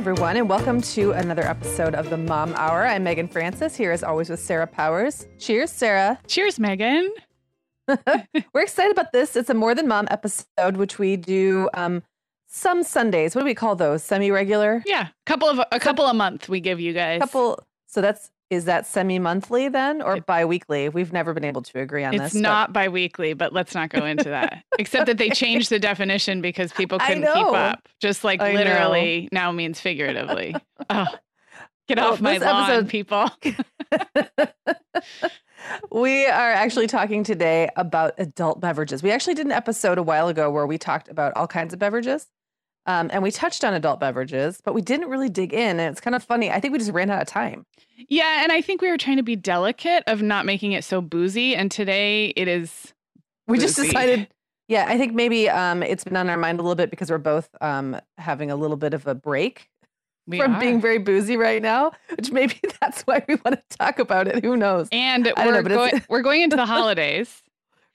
Everyone, and welcome to another episode of the Mom Hour. I'm Meagan Francis, here as always with Sarah Powers. Cheers, Sarah. Cheers, Meagan. We're excited about this. It's a More Than Mom episode, which we do um, some Sundays. What do we call those? Semi-regular? Yeah, a couple of a couple a month we give you guys. Couple. So that's is that semi-monthly then, or bi-weekly? We've never been able to agree on it's this. It's not but... bi-weekly, but let's not go into that. Except that they changed the definition because people couldn't keep up. Just like I literally know. now means figuratively. oh, get well, off my lawn, episode... people. we are actually talking today about adult beverages. We actually did an episode a while ago where we talked about all kinds of beverages. Um, and we touched on adult beverages, but we didn't really dig in. And it's kind of funny. I think we just ran out of time. Yeah. And I think we were trying to be delicate of not making it so boozy. And today it is. We just decided. Yeah. I think maybe um, it's been on our mind a little bit because we're both um, having a little bit of a break we from are. being very boozy right now, which maybe that's why we want to talk about it. Who knows? And we're, know, going, we're going into the holidays.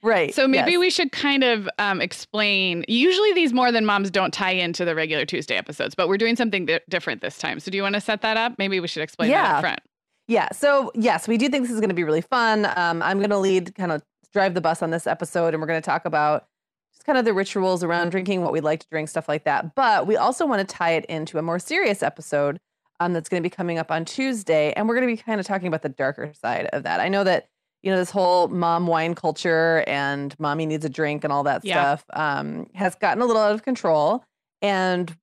Right. So maybe yes. we should kind of um, explain. Usually, these more than moms don't tie into the regular Tuesday episodes, but we're doing something th- different this time. So do you want to set that up? Maybe we should explain yeah. that up front. Yeah. So yes, we do think this is going to be really fun. Um, I'm going to lead, kind of drive the bus on this episode, and we're going to talk about just kind of the rituals around drinking, what we like to drink, stuff like that. But we also want to tie it into a more serious episode um, that's going to be coming up on Tuesday, and we're going to be kind of talking about the darker side of that. I know that you know this whole mom wine culture and mommy needs a drink and all that yeah. stuff um, has gotten a little out of control. And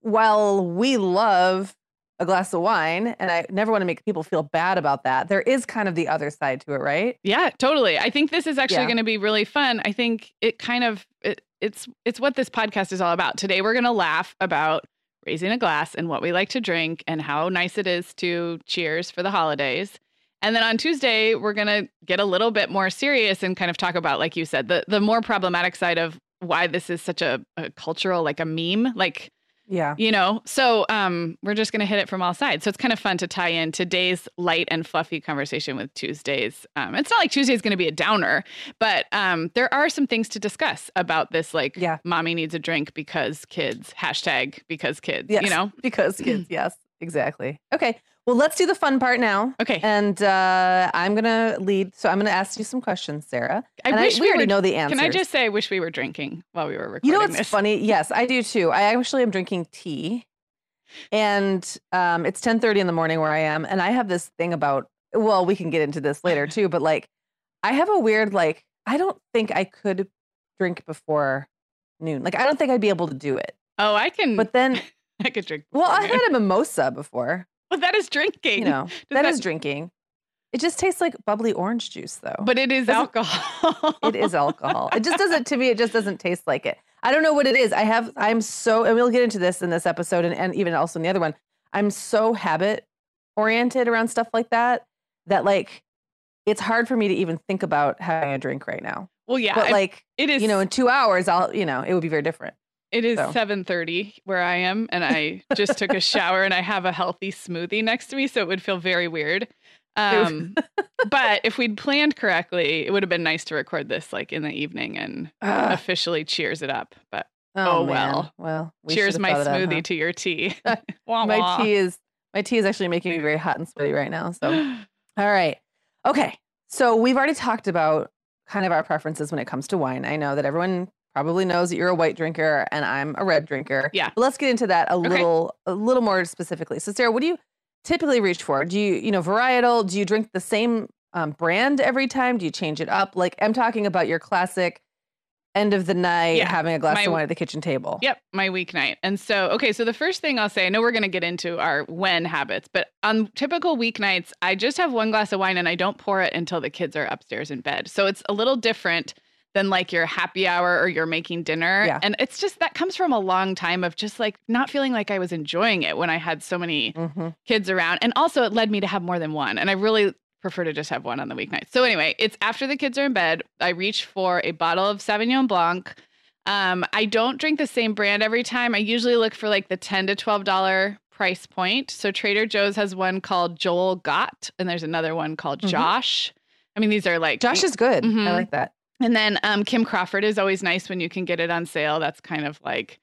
while we love a glass of wine and i never want to make people feel bad about that there is kind of the other side to it right yeah totally i think this is actually yeah. going to be really fun i think it kind of it, it's it's what this podcast is all about today we're going to laugh about raising a glass and what we like to drink and how nice it is to cheers for the holidays and then on tuesday we're going to get a little bit more serious and kind of talk about like you said the the more problematic side of why this is such a, a cultural like a meme like yeah. You know, so um, we're just going to hit it from all sides. So it's kind of fun to tie in today's light and fluffy conversation with Tuesdays. Um, it's not like Tuesday is going to be a downer, but um, there are some things to discuss about this, like, yeah. mommy needs a drink because kids, hashtag because kids, yes, you know? Because kids, yes, exactly. Okay. Well, let's do the fun part now. Okay. And uh, I'm going to lead. So I'm going to ask you some questions, Sarah. I and wish I, we, we already were, know the answer. Can I just say, I wish we were drinking while we were recording You know what's this. funny? Yes, I do too. I actually am drinking tea. And um, it's 10:30 in the morning where I am, and I have this thing about. Well, we can get into this later too, but like, I have a weird like. I don't think I could drink before noon. Like, I don't think I'd be able to do it. Oh, I can. But then I could drink. Well, I had a mimosa before. Well, that is drinking. You know, that, that is drinking. It just tastes like bubbly orange juice, though. But it is doesn't, alcohol. it is alcohol. It just doesn't, to me, it just doesn't taste like it. I don't know what it is. I have, I'm so, and we'll get into this in this episode and, and even also in the other one. I'm so habit oriented around stuff like that, that like, it's hard for me to even think about having a drink right now. Well, yeah. But like, it is, you know, in two hours, I'll, you know, it would be very different. It is so. 7:30 where I am and I just took a shower and I have a healthy smoothie next to me so it would feel very weird. Um, but if we'd planned correctly, it would have been nice to record this like in the evening and uh, officially cheers it up. But oh, oh well. Well, we cheers my smoothie that, huh? to your tea. wah, my wah. tea is my tea is actually making me very hot and sweaty right now. So all right. Okay. So we've already talked about kind of our preferences when it comes to wine. I know that everyone probably knows that you're a white drinker and I'm a red drinker. Yeah. But let's get into that a okay. little a little more specifically. So Sarah, what do you typically reach for? Do you, you know, varietal? Do you drink the same um, brand every time? Do you change it up? Like I'm talking about your classic end of the night yeah, having a glass my, of wine at the kitchen table. Yep, my weeknight. And so, okay, so the first thing I'll say, I know we're going to get into our when habits, but on typical weeknights, I just have one glass of wine and I don't pour it until the kids are upstairs in bed. So it's a little different than like your happy hour or you're making dinner. Yeah. And it's just that comes from a long time of just like not feeling like I was enjoying it when I had so many mm-hmm. kids around. And also it led me to have more than one. And I really prefer to just have one on the weeknight. So anyway, it's after the kids are in bed. I reach for a bottle of Sauvignon Blanc. Um, I don't drink the same brand every time. I usually look for like the ten to twelve dollar price point. So Trader Joe's has one called Joel Gott, and there's another one called mm-hmm. Josh. I mean, these are like Josh is good. Mm-hmm. I like that. And then um, Kim Crawford is always nice when you can get it on sale. That's kind of like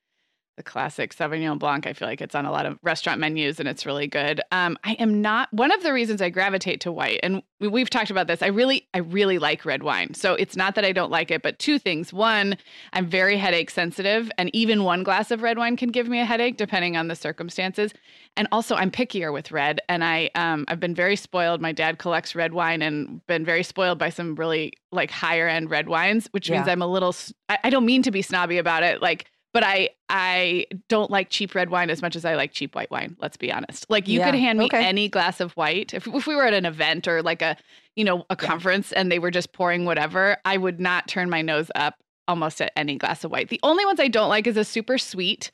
the classic Sauvignon Blanc. I feel like it's on a lot of restaurant menus and it's really good. Um, I am not one of the reasons I gravitate to white, and we, have talked about this. I really, I really like red wine. So it's not that I don't like it, but two things. One, I'm very headache sensitive, and even one glass of red wine can give me a headache depending on the circumstances. And also, I'm pickier with red, and I, um, I've been very spoiled. My dad collects red wine, and been very spoiled by some really like higher end red wines, which yeah. means I'm a little. I, I don't mean to be snobby about it, like but I I don't like cheap red wine as much as I like cheap white wine. Let's be honest. Like you yeah, could hand me okay. any glass of white if if we were at an event or like a you know a conference and they were just pouring whatever, I would not turn my nose up almost at any glass of white. The only ones I don't like is a super sweet.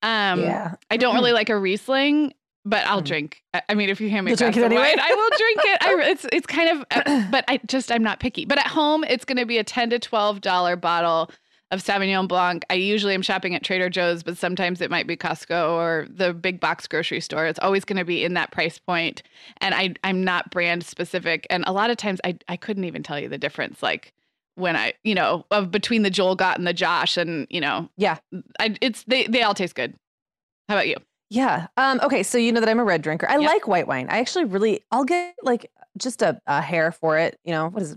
Um, yeah. I don't really like a Riesling, but I'll mm. drink. I mean, if you hand me You'll a glass of anyway? wine, I will drink it. I, it's it's kind of, uh, but I just I'm not picky. But at home, it's going to be a ten to twelve dollar bottle of Sauvignon Blanc. I usually am shopping at Trader Joe's, but sometimes it might be Costco or the big box grocery store. It's always going to be in that price point. And I, I'm not brand specific. And a lot of times I, I couldn't even tell you the difference. Like when I, you know, of between the Joel Gott and the Josh and, you know, yeah, I, it's, they, they all taste good. How about you? Yeah. Um, okay. So you know that I'm a red drinker. I yep. like white wine. I actually really, I'll get like just a, a hair for it. You know, what is,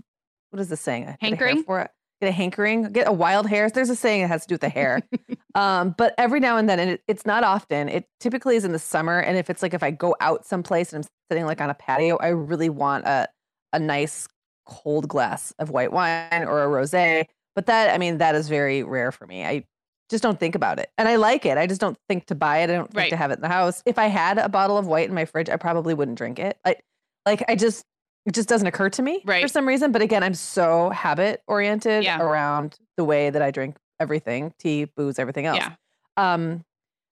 what is the saying? A Hankering for it get a hankering, get a wild hair. There's a saying it has to do with the hair. um, but every now and then, and it, it's not often. It typically is in the summer. And if it's like if I go out someplace and I'm sitting like on a patio, I really want a a nice cold glass of white wine or a rosé. But that, I mean, that is very rare for me. I just don't think about it. And I like it. I just don't think to buy it. I don't think right. to have it in the house. If I had a bottle of white in my fridge, I probably wouldn't drink it. I like I just it just doesn't occur to me right. for some reason. But again, I'm so habit oriented yeah. around the way that I drink everything, tea, booze, everything else. Yeah. Um,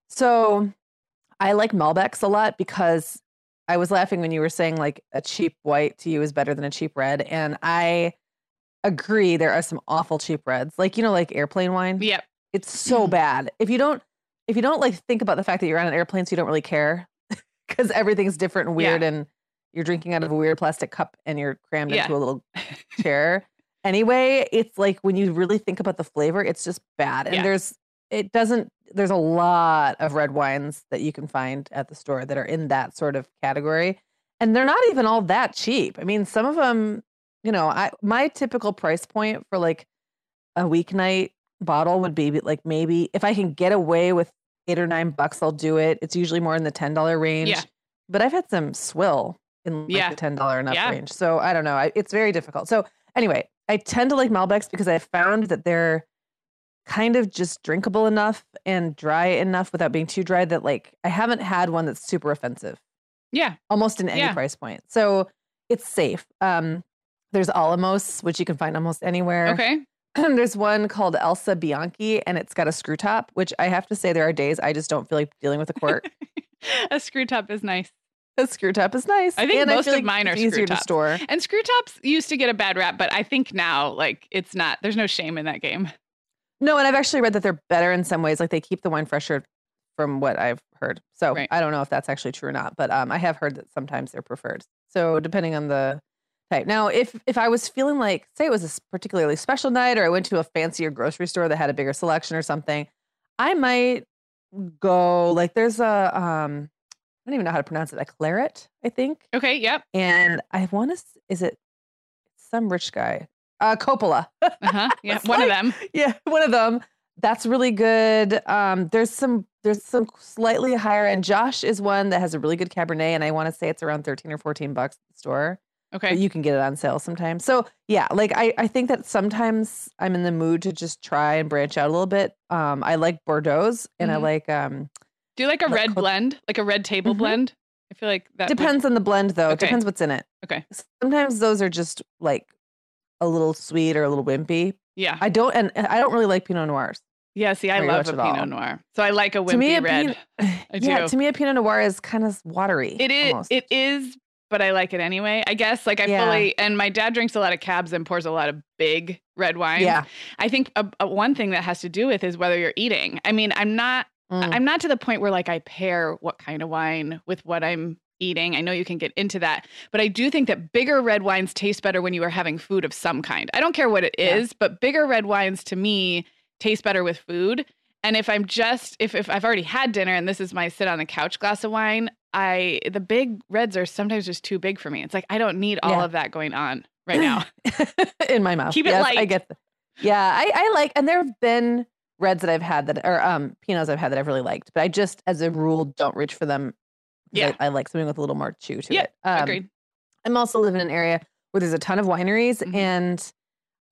so I like Malbecs a lot because I was laughing when you were saying like a cheap white to you is better than a cheap red. And I agree there are some awful cheap reds. Like, you know, like airplane wine. Yep. It's so bad. If you don't if you don't like think about the fact that you're on an airplane so you don't really care because everything's different and weird yeah. and you're drinking out of a weird plastic cup and you're crammed yeah. into a little chair. Anyway, it's like when you really think about the flavor, it's just bad. And yeah. there's it doesn't there's a lot of red wines that you can find at the store that are in that sort of category. And they're not even all that cheap. I mean, some of them, you know, I my typical price point for like a weeknight bottle would be like maybe if I can get away with eight or nine bucks, I'll do it. It's usually more in the ten dollar range. Yeah. But I've had some swill in like yeah. the ten dollar and up yeah. range. So I don't know. I, it's very difficult. So anyway, I tend to like Malbecs because I found that they're kind of just drinkable enough and dry enough without being too dry that like I haven't had one that's super offensive. Yeah. Almost in any yeah. price point. So it's safe. Um there's Alamos, which you can find almost anywhere. Okay. And there's one called Elsa Bianchi and it's got a screw top, which I have to say there are days I just don't feel like dealing with a cork. a screw top is nice. A screw top is nice. I think and most I of like mine are easier to store. And screw tops used to get a bad rap, but I think now like it's not. There's no shame in that game. No, and I've actually read that they're better in some ways. Like they keep the wine fresher, from what I've heard. So right. I don't know if that's actually true or not, but um, I have heard that sometimes they're preferred. So depending on the type. Now, if if I was feeling like, say, it was a particularly special night, or I went to a fancier grocery store that had a bigger selection or something, I might go like there's a um I don't even know how to pronounce it. A claret, I think. Okay. Yep. And I want to. Is it some rich guy? Uh, Coppola. uh huh. Yeah. one like, of them. Yeah, one of them. that's really good. Um, there's some there's some slightly higher end. Josh is one that has a really good Cabernet, and I want to say it's around 13 or 14 bucks at the store. Okay. But you can get it on sale sometimes. So yeah, like I, I think that sometimes I'm in the mood to just try and branch out a little bit. Um, I like Bordeaux's and Mhm. I like um Do you like a Like red blend, like a red table Mhm. blend? I feel like that would- depends on the blend though. Okay. Depends what's in it. Okay. Sometimes those are just like a little sweet or a little wimpy. yeah, I don't and I don't really like Pinot Noirs. yeah. See, I love a all. Pinot Noir, so I like a wimpy to me, a red. Pinot, I yeah, to me a Pinot Noir is kind of watery. It is. almost. It is, but I like it anyway. I guess. Like I Yeah. fully. And my dad drinks a lot of cabs and pours a lot of big red wine. Yeah. I think a, a one thing that has to do with is whether you're eating. I mean, I'm not. Mm. I'm not to the point where like I pair what kind of wine with what I'm eating. I know you can get into that, but I do think that bigger red wines taste better when you are having food of some kind. I don't care what it is, Yeah. but bigger red wines to me taste better with food. And if I'm just if if I've already had dinner and this is my sit on the couch glass of wine, I the big reds are sometimes just too big for me. It's like I don't need all Yeah. of that going on right now. in my mouth. Keep it yes, I get. The, yeah, I, I like, and there have been reds that I've had that, or um, pinots I've had that I've really liked, but I just, as a rule, don't reach for them. Yeah. I, I like something with a little more chew to Yeah, it. Um, Agreed. I'm also live in an area where there's a ton of wineries Mhm. and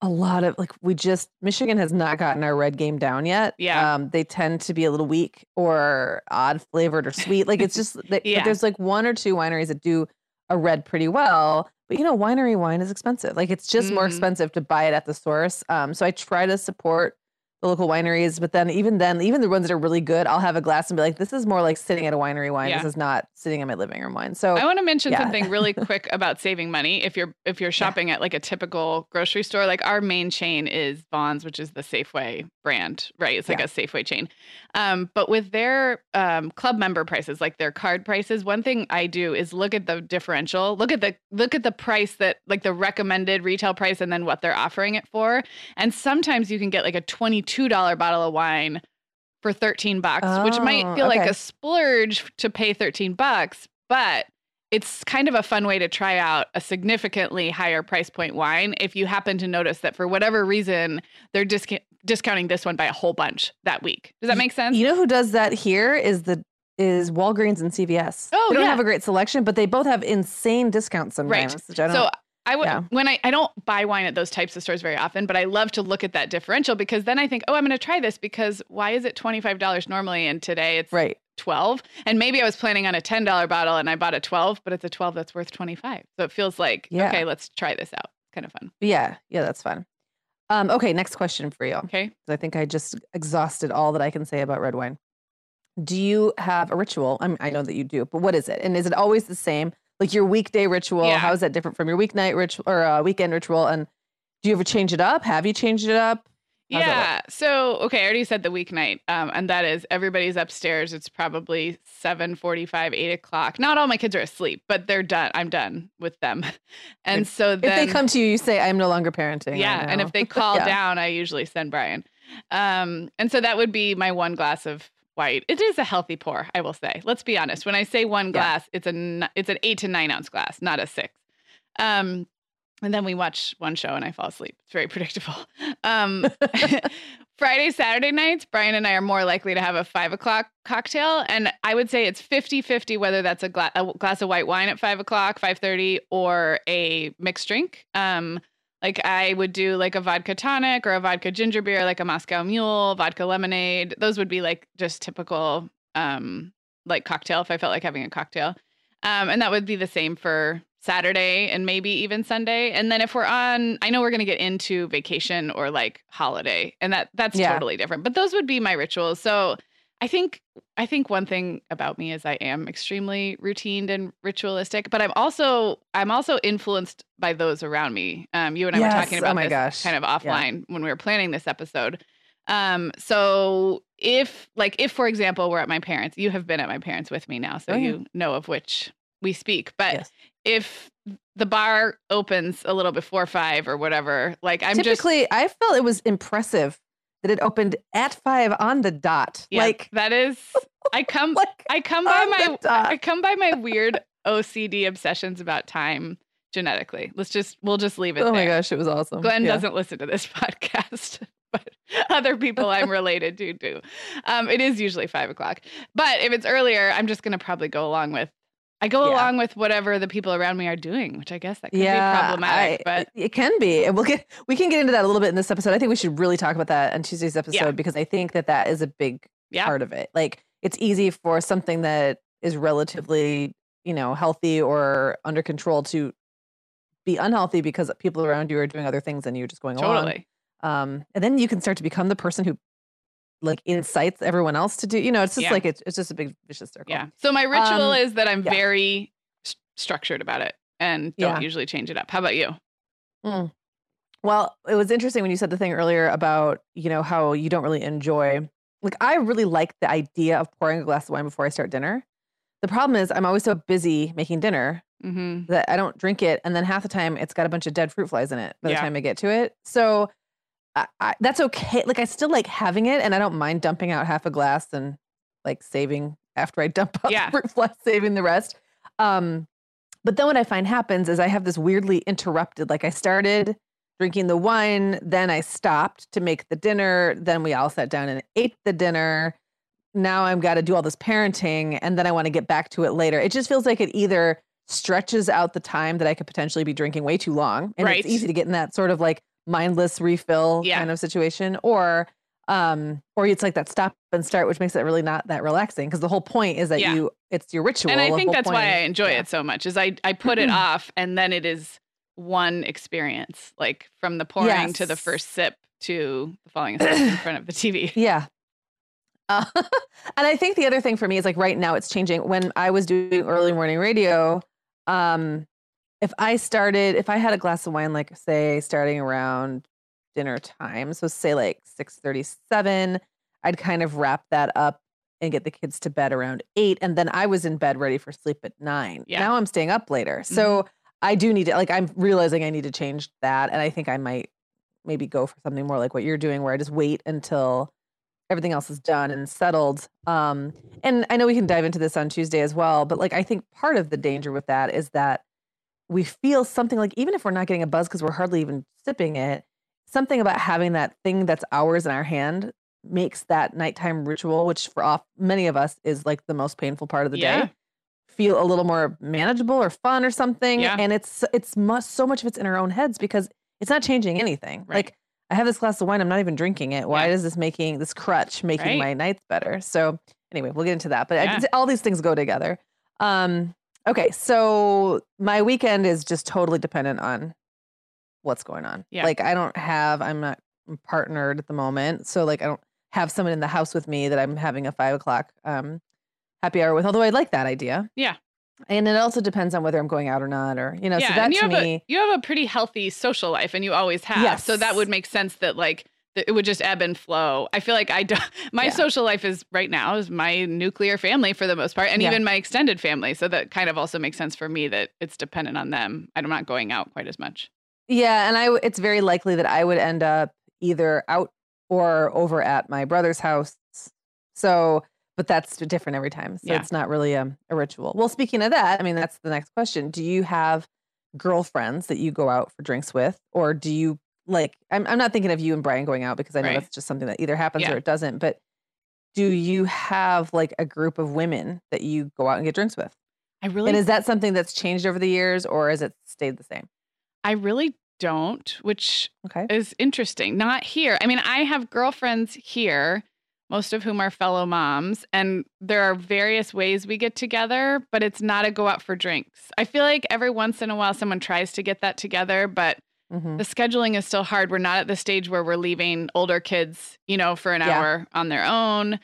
a lot of like we just Michigan has not gotten our red game down yet. Yeah. um, they tend to be a little weak or odd flavored or sweet. Like it's just that Yeah. there's like one or two wineries that do a red pretty well. But you know, winery wine is expensive. Like it's just more Mhm. expensive to buy it at the source. Um, so I try to support the local wineries, but then even then, even the ones that are really good, I'll have a glass and be like, "This is more like sitting at a winery wine. Yeah. This is not sitting in my living room wine." So I want to mention yeah. something really quick about saving money. If you're if you're shopping at like a typical grocery store, like our main chain is Vons, which is the Safeway brand, right? It's like Yeah. a Safeway chain. Um, but with their um, club member prices, like their card prices, one thing I do is look at the differential. Look at the look at the price that like the recommended retail price, and then what they're offering it for. And sometimes you can get like a twenty two dollar bottle of wine for 13 bucks, which might Oh, feel like a splurge to pay 13 bucks, but it's kind of a fun way to try out a significantly higher price point wine if you happen to notice that for whatever reason they're disca- discounting this one by a whole bunch that week. Does that make sense? You know who does that here is the is Walgreens and CVS. Oh, they don't yeah. have a great selection, but they both have insane discounts sometimes. Don't. So I would yeah. when I I don't buy wine at those types of stores very often, but I love to look at that differential because then I think, oh, I'm going to try this because why is it twenty five dollars normally and today it's right. 12 and maybe i was planning on a $10 bottle and i bought a 12 but it's a 12 that's worth 25 so it feels like Yeah. okay let's try this out kind of fun Yeah. Yeah. That's fun. Um, okay. Next question for you. okay I think I just exhausted all that I can say about red wine. Do you have a ritual? I, mean, I know that you do, but what is it? And is it always the same? Like your weekday ritual? Yeah. How is that different from your weeknight ritual or uh, weekend ritual? And do you ever change it up? Have you changed it up? How's yeah so okay i already said the weeknight um, and that is everybody's upstairs it's probably 7.45 8 o'clock not all my kids are asleep but they're done i'm done with them and so If they come to you, you say, "I'm no longer parenting." yeah and if they call Yeah. down i usually send brian um and so that would be my one glass of white. It is a healthy pour i will say. Let's be honest. When i say one Yeah. glass it's a n- it's an eight to nine ounce glass not a six. Um and then we watch one show and i fall asleep. It's very predictable. Um friday saturday nights brian and i are more likely to have a five o'clock cocktail. And i would say it's 50 50 whether that's a, gla- a glass of white wine at five o'clock 5.30 or a mixed drink. Um like I would do like a vodka tonic or a vodka ginger beer, like a Moscow Mule, vodka lemonade. Those would be like just typical um like cocktail if I felt like having a cocktail. Um and that would be the same for Saturday and maybe even Sunday. And then if we're on I know we're going to get into vacation or like holiday and that that's Yeah. totally different. But those would be my rituals. So I think I think one thing about me is I am extremely routine and ritualistic, but I'm also I'm also influenced by those around me. Um, you and I Yes. were talking Oh about my this gosh. kind of Yeah. offline when we were planning this episode. Um, so if like if for example we're at my parents, you have been at my parents with me now, so Oh, yeah. you know of which we speak. But Yes. if the bar opens a little before five or whatever, like I'm just Typically, I felt it was impressive that it opened at five on the dot. yeah, Like, that is I come like I come by my. I come by my weird OCD obsessions about time genetically. Let's just we'll just leave it oh there. my gosh, it was awesome. Glenn Yeah. doesn't listen to this podcast. but other people I'm related to do. Um, it is usually five o'clock. But if it's earlier, I'm just going to probably go along with. I go yeah. along with whatever the people around me are doing, which I guess that can yeah, be problematic. I, but it can be, and we'll get we can get into that a little bit in this episode. I think we should really talk about that on Tuesday's episode yeah. because I think that that is a big part of it. Like it's easy for something that is relatively you know healthy or under control to be unhealthy because people around you are doing other things and you're just going totally. along. Um, and then you can start to become the person who like incites everyone else to do. You know, it's just yeah. like it's, it's just a big vicious circle. Yeah. So my ritual um, is that I'm yeah. very st- structured about it and don't yeah. usually change it up. How about you? Mm. Well, it was interesting when you said the thing earlier about you know how you don't really enjoy. Like I really like the idea of pouring a glass of wine before I start dinner. The problem is I'm always so busy making dinner mm-hmm. that I don't drink it, and then half the time it's got a bunch of dead fruit flies in it by the time I get to it. So I, I, that's okay. Like I still like having it, and I don't mind dumping out half a glass and like saving after I dump out yeah. fruit flies, saving the rest. Um, but then what I find happens is I have this weirdly interrupted. Like I started drinking the wine, then I stopped to make the dinner. Then we all sat down and ate the dinner now I've got to do all this parenting and then I want to get back to it later. It just feels like it either stretches out the time that I could potentially be drinking way too long. And right. it's easy to get in that sort of like mindless refill yeah. kind of situation. Or um or it's like that stop and start which makes it really not that relaxing because the whole point is that yeah. you it's your ritual and i think that's why i enjoy yeah. it so much is i i put it off and then it is one experience like from the pouring yes. to the first sip to the falling asleep in front of the tv yeah uh, and I think the other thing for me is like right now it's changing. When I was doing early morning radio, um, if I started, if I had a glass of wine, like say starting around dinner time, so say like six thirty-seven, I'd kind of wrap that up and get the kids to bed around eight, and then I was in bed ready for sleep at nine. Yeah. Now I'm staying up later, so mm-hmm. I do need to like I'm realizing I need to change that, and I think I might maybe go for something more like what you're doing, where I just wait until everything else is done and settled. Um, and I know we can dive into this on Tuesday as well, but like I think part of the danger with that is that we feel something like even if we're not getting a buzz because we're hardly even sipping it, something about having that thing that's ours in our hand makes that nighttime ritual, which for off many of us is like the most painful part of the yeah. day, feel a little more manageable or fun or something. Yeah. And it's it's much, so much of it's in our own heads because it's not changing anything. Right. Like I have this glass of wine. I'm not even drinking it. Why yeah. is this making this crutch making right. my nights better? So anyway, we'll get into that. But yeah. I, all these things go together. Um, okay, so my weekend is just totally dependent on what's going on. Yeah. Like I don't have. I'm not partnered at the moment, so like I don't have someone in the house with me that I'm having a five o'clock um, happy hour with. Although I like that idea. Yeah. And it also depends on whether I'm going out or not, or you know. Yeah, so that you to me, a, you have a pretty healthy social life, and you always have. Yes. So that would make sense that like it would just ebb and flow. I feel like I don't. my yeah. social life is right now is my nuclear family for the most part, and yeah. even my extended family. So that kind of also makes sense for me that it's dependent on them. I'm not going out quite as much. Yeah, and I it's very likely that I would end up either out or over at my brother's house. So but that's different every time. So yeah. it's not really a, a ritual. Well, speaking of that, I mean, that's the next question. Do you have girlfriends that you go out for drinks with, or do you like? I'm I'm not thinking of you and Brian going out because I know right. that's just something that either happens yeah. or it doesn't. But do you have like a group of women that you go out and get drinks with? I really and is that something that's changed over the years, or has it stayed the same? I really don't, which okay. is interesting. Not here. I mean, I have girlfriends here most of whom are fellow moms. And there are various ways we get together, but it's not a go out for drinks. I feel like every once in a while someone tries to get that together, but mm-hmm. the scheduling is still hard. We're not at the stage where we're leaving older kids, you know, for an yeah. hour on their own.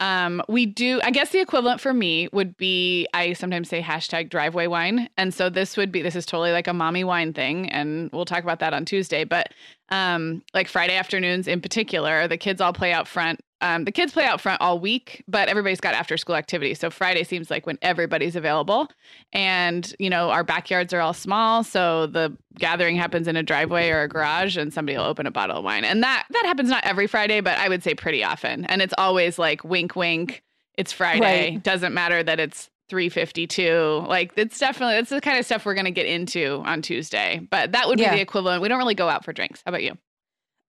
Um, we do, I guess the equivalent for me would be I sometimes say hashtag driveway wine. And so this would be, this is totally like a mommy wine thing. And we'll talk about that on Tuesday. But um, like Friday afternoons in particular, the kids all play out front um, the kids play out front all week, but everybody's got after school activities. So Friday seems like when everybody's available. And, you know, our backyards are all small. So the gathering happens in a driveway or a garage and somebody will open a bottle of wine. And that that happens not every Friday, but I would say pretty often. And it's always like wink wink. It's Friday. Right. Doesn't matter that it's 352. Like it's definitely it's the kind of stuff we're gonna get into on Tuesday. But that would be yeah. the equivalent. We don't really go out for drinks. How about you?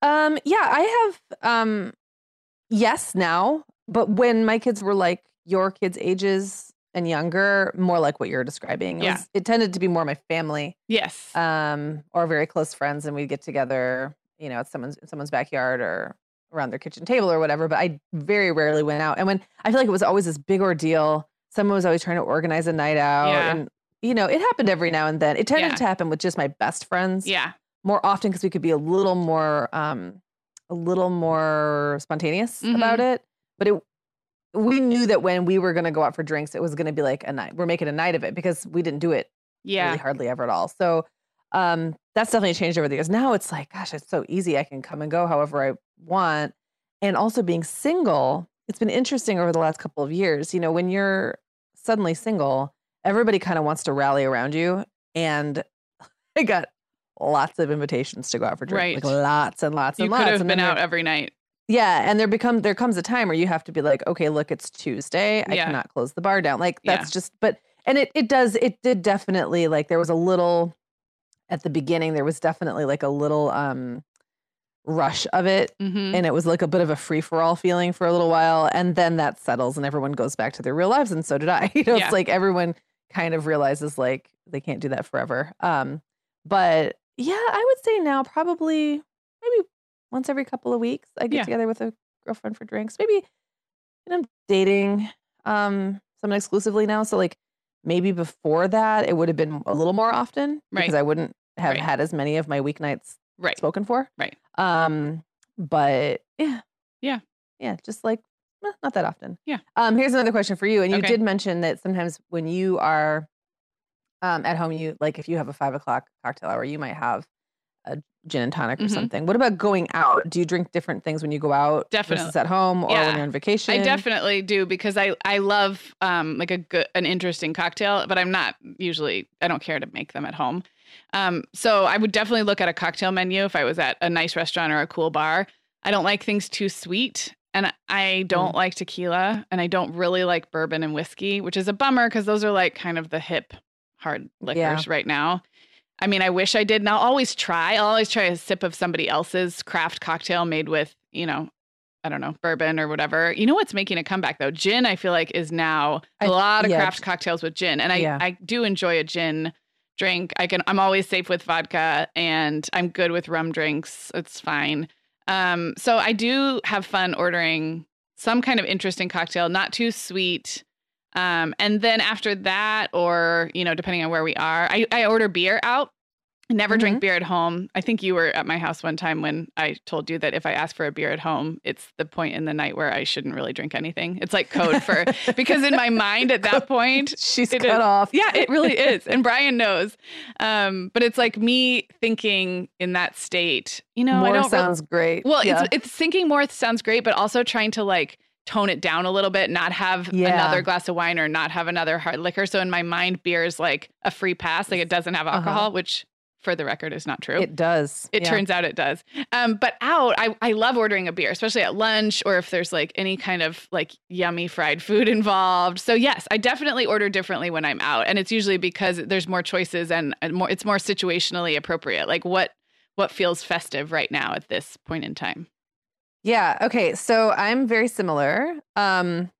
Um, yeah, I have um yes now, but when my kids were like your kids' ages and younger, more like what you're describing. It, Yeah. was, it tended to be more my family, Yes. um, or very close friends, and we'd get together, you know, at someone's in someone's backyard or around their kitchen table or whatever. But I very rarely went out. And when I feel like it was always this big ordeal, someone was always trying to organize a night out. Yeah. And you know, it happened every now and then. It tended Yeah. to happen with just my best friends yeah. more often because we could be a little more um a little more spontaneous Mhm. about it but it we knew that when we were going to go out for drinks it was going to be like a night we're making a night of it because we didn't do it Yeah. really hardly ever at all. So um that's definitely changed over the years. Now it's like gosh it's so easy. I can come and go however i want. And also being single it's been interesting over the last couple of years. You know when you're suddenly single everybody kind of wants to rally around you. And i got lots of invitations to go out for drinks like Right. lots and lots You and could lots have and been out every night. yeah and there become there comes a time where you have to be like okay look it's tuesday i Yeah. cannot close the bar down like Yeah. that's just but and it it does it did definitely like there was a little at the beginning there was definitely like a little um rush of it hmm and it was like a bit of a free for all feeling for a little while and then that settles and everyone goes back to their real lives and so did I you know Yeah. it's like everyone kind of realizes like they can't do that forever um but yeah I would say now probably maybe once every couple of weeks I get Yeah. together with a girlfriend for drinks maybe and I'm dating um someone exclusively now so like maybe before that it would have been a little more often Right. because I wouldn't have Right. had as many of my weeknights Right. spoken for. Right. Um, but yeah. Yeah. Yeah. Just like not that often. Yeah. Um, here's another question for you. And you Okay. did mention that sometimes when you are um at home, you like if you have a five o'clock cocktail hour, you might have a gin and tonic or Mhm. something. What about going out? Do you drink different things when you go out Definitely. versus at home or Yeah. when you're on vacation? I definitely do because I I love um like a good an interesting cocktail, but I'm not usually I don't care to make them at home. Um so I would definitely look at a cocktail menu if I was at a nice restaurant or a cool bar. I don't like things too sweet and I don't like tequila and I don't really like bourbon and whiskey, which is a bummer because those are like kind of the hip hard liquors right now. I mean, I wish I did. And I'll always try. I'll always try a sip of somebody else's craft cocktail made with, you know, I don't know, bourbon or whatever. You know what's making a comeback though? Gin, I feel like, is now a I- lot of yeah, craft cocktails with gin. And I, Yeah. I do enjoy a gin drink. I can I'm always safe with vodka and I'm good with rum drinks. It's fine. Um, so I do have fun ordering some kind of interesting cocktail, not too sweet. Um, and then after that, or you know, depending on where we are, I, I order beer out. I never Mm-hmm. drink beer at home. I think you were at my house one time when I told you that if I ask for a beer at home, it's the point in the night where I shouldn't really drink anything. It's like code for because in my mind at that point, She's cut is. off. yeah, it really is. And Brian knows. Um, but it's like me thinking in that state, you know, I don't sounds great. well, yeah. it's it's thinking more sounds great, but also trying to like tone it down a little bit, not have Yeah. another glass of wine or not have another hard liquor. So in my mind, beer is like a free pass, like it doesn't have Uh-huh. alcohol, which for the record is not true. it does. It yeah. turns out it does. Um, but out, I, I love ordering a beer, especially at lunch or if there's like any kind of like yummy fried food involved. So yes, I definitely order differently when I'm out, and it's usually because there's more choices and, and more. It's more situationally appropriate. Like what what feels festive right now at this point in time. Yeah. Okay. So I'm very similar. Um,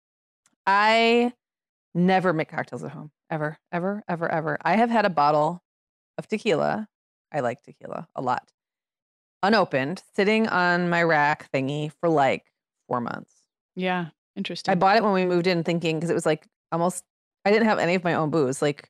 I never make cocktails at home ever, ever, ever, ever. I have had a bottle of tequila. I like tequila a lot, unopened, sitting on my rack thingy for like four months. Yeah, interesting. I bought it when we moved in, thinking because it was like almost. I didn't have any of my own booze. Like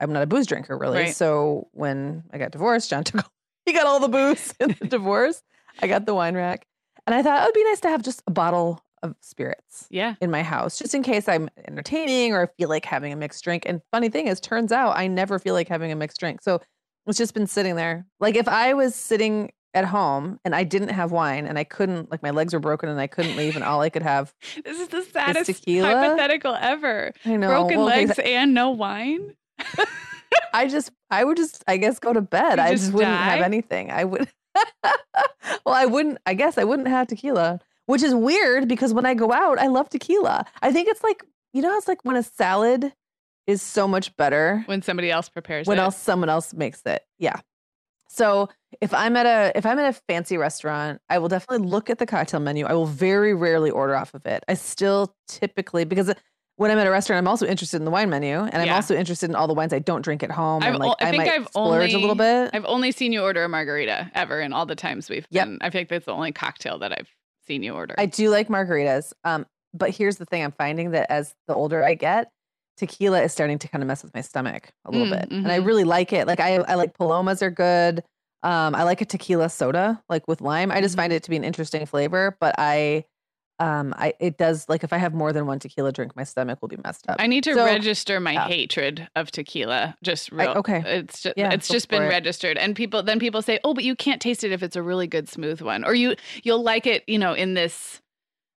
I'm not a booze drinker really. Right. So when I got divorced, John took he got all the booze in the divorce. I got the wine rack, and I thought oh, it would be nice to have just a bottle of spirits yeah, in my house, just in case I'm entertaining or I feel like having a mixed drink. And funny thing is, turns out I never feel like having a mixed drink. So it's just been sitting there. Like if I was sitting at home and I didn't have wine and I couldn't, like my legs were broken and I couldn't leave, and all I could have, this is the saddest tequila? hypothetical ever. I know, Broken well, legs and no wine. I just, I would just, I guess, go to bed. I just just wouldn't have anything. I would, well, I wouldn't, I guess I wouldn't have tequila, which is weird because when I go out, I love tequila. I think it's like, you know, it's like when a salad is so much better When somebody else prepares it. when it. else someone else makes it. Yeah. So if I'm at a if I'm at a fancy restaurant, I will definitely look at the cocktail menu. I will very rarely order off of it. I still typically because when I'm at a restaurant, I'm also interested in the wine menu, and I'm also interested in all the wines I don't drink at home. I've, and like, I, I think I've splurge only a little bit. I've only seen you order a margarita ever in all the times we've Yep. been. I think that's the only cocktail that I've seen you order. I do like margaritas. Um, but here's the thing: I'm finding that as the older I get, tequila is starting to kind of mess with my stomach a little Mm, bit, and I mhm. really like it. Like I, I like palomas are good. Um, I like a tequila soda, like with lime. I just Mhm. find it to be an interesting flavor, but I, um, I it does like if I have more than one tequila drink, my stomach will be messed up. I need to So- register my yeah. hatred of tequila. Just I- real. okay. It's just Yeah, it's just been it. registered, and people then people say, "Oh, but you can't taste it if it's a really good smooth one, or you you'll like it, you know, in this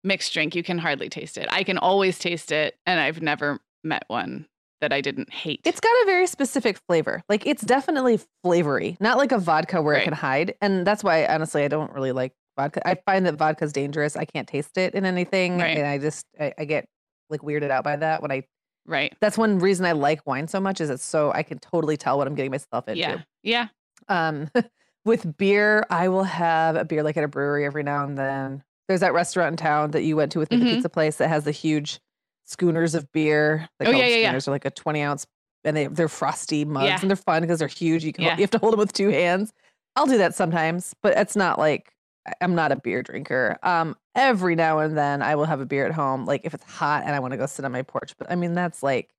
mixed drink. You can hardly taste it. I can always taste it, and I've never met one that I didn't hate. It's got a very specific flavor. Like it's definitely flavory, not like a vodka where Right. it can hide. And that's why honestly I don't really like vodka. I find that vodka's dangerous. I can't taste it in anything. Right. And I just I, I get like weirded out by that when I right. that's one reason I like wine so much is it's so I can totally tell what I'm getting myself into. Yeah. Yeah. Um with beer, I will have a beer like at a brewery every now and then. There's that restaurant in town that you went to with me, the Mhm. pizza place that has the huge schooners of beer. They Oh, yeah, yeah, yeah. schooners. They're like a 20 ounce and they they're frosty mugs Yeah. and they're fun because they're huge. You can Yeah. you have to hold them with two hands. I'll do that sometimes, but it's not like I'm not a beer drinker. Um, every now and then I will have a beer at home, like if it's hot and I want to go sit on my porch. But I mean that's like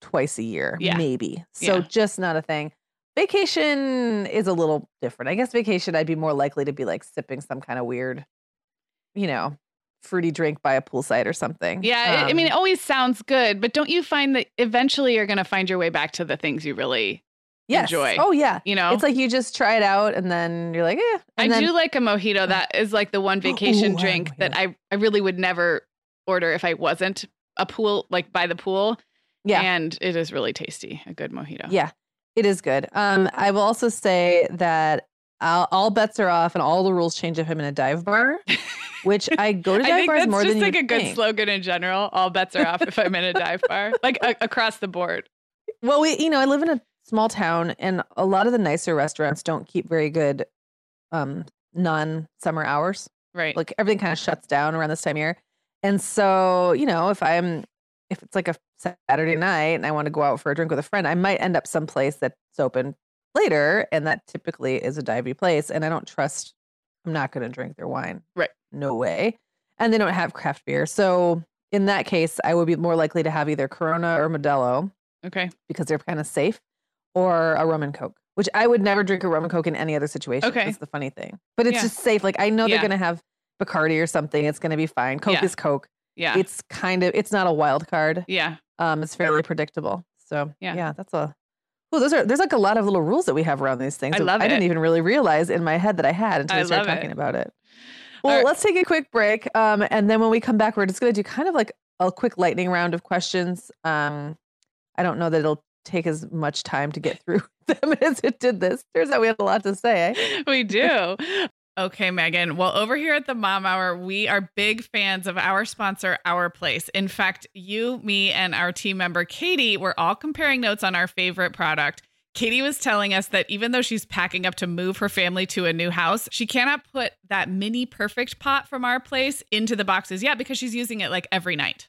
twice a year, Yeah. maybe. So Yeah. just not a thing. Vacation is a little different. I guess vacation I'd be more likely to be like sipping some kind of weird, you know, fruity drink by a poolside or something. Yeah. I- I mean, it Um, always sounds good, but don't you find that eventually you're going to find your way back to the things you really, yes. enjoy. Oh yeah. you know? It's like you just try it out and then you're like, eh. I And then, do like a mojito. That is like the one vacation Ooh, drink love that I, I really would never order if I wasn't a pool, like by the pool. Yeah. And it is really tasty, a good mojito. Yeah, it is good. Um, I will also say that all, all bets are off and all the rules change if I'm in a dive bar, which I go to dive I think bars that's more just than like a good think. slogan in general. All bets are off if I'm in a dive bar, like a- across the board. Well, we, you know, I live in a small town, and a lot of the nicer restaurants don't keep very good, um, non-summer hours. Right. Like everything kind of shuts down around this time of year, and so you know, if I'm, if it's like a Saturday night and I want to go out for a drink with a friend, I might end up someplace that's open later, and that typically is a divey place, and I don't trust. I'm not going to drink their wine. Right. No way. And they don't have craft beer, so in that case, I would be more likely to have either Corona or Modelo okay. because they're kind of safe, or a rum and coke, which I would never drink a rum and coke in any other situation. Okay. That's the funny thing. But it's Yeah. just safe. Like I know Yeah. they're gonna have Bacardi or something. It's gonna be fine. Coke Yeah. is Coke. Yeah. It's kind of it's not a wild card. yeah. Um, it's fairly predictable. So Yeah. yeah, that's a Oh, those are there's like a lot of little rules that we have around these things. I love I didn't even really realize in my head that I had until I we started talking it. about it. Well, right. let's take a quick break. Um, and then when we come back, we're just gonna do kind of like a quick lightning round of questions. Um, I don't know that it'll take as much time to get through them as it did this. Turns out we had a lot to say. Eh? we do. Okay, Meagan. Well, over here at the Mom Hour, we are big fans of our sponsor, Our Place. In fact, you, me, and our team member, Katie, were all comparing notes on our favorite product. Katie was telling us that even though she's packing up to move her family to a new house, she cannot put that mini perfect pot from Our Place into the boxes yet because she's using it like every night.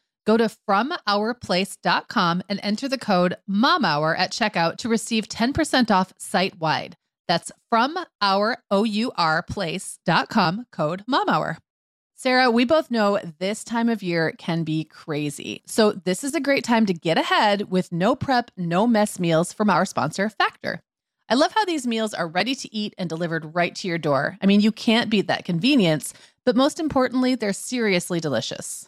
Go to FromOurPlace.com and enter the code MOMHOUR at checkout to receive 10% off site wide. That's from our O-U-R code MOMHOUR. Sarah, we both know this time of year can be crazy. So, this is a great time to get ahead with no prep, no mess meals from our sponsor, Factor. I love how these meals are ready to eat and delivered right to your door. I mean, you can't beat that convenience, but most importantly, they're seriously delicious.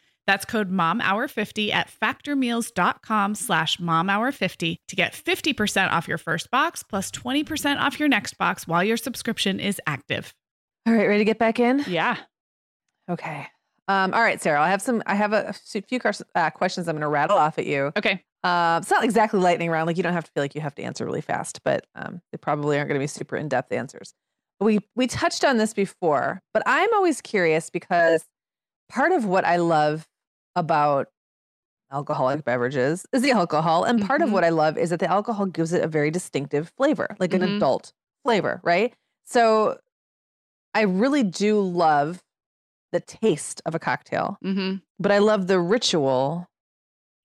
That's code momhour50 at factormeals.com slash momhour50 to get 50% off your first box plus 20% off your next box while your subscription is active. All right, ready to get back in? Yeah. Okay. Um, all right, Sarah, I have some, I have a few uh, questions I'm going to rattle off at you. Okay. Uh, it's not exactly lightning round. Like you don't have to feel like you have to answer really fast, but um, they probably aren't going to be super in depth answers. We we touched on this before, but I'm always curious because part of what I love about alcoholic beverages is the alcohol, and part mm-hmm. of what I love is that the alcohol gives it a very distinctive flavor, like mm-hmm. an adult flavor, right? So I really do love the taste of a cocktail, mm-hmm. but I love the ritual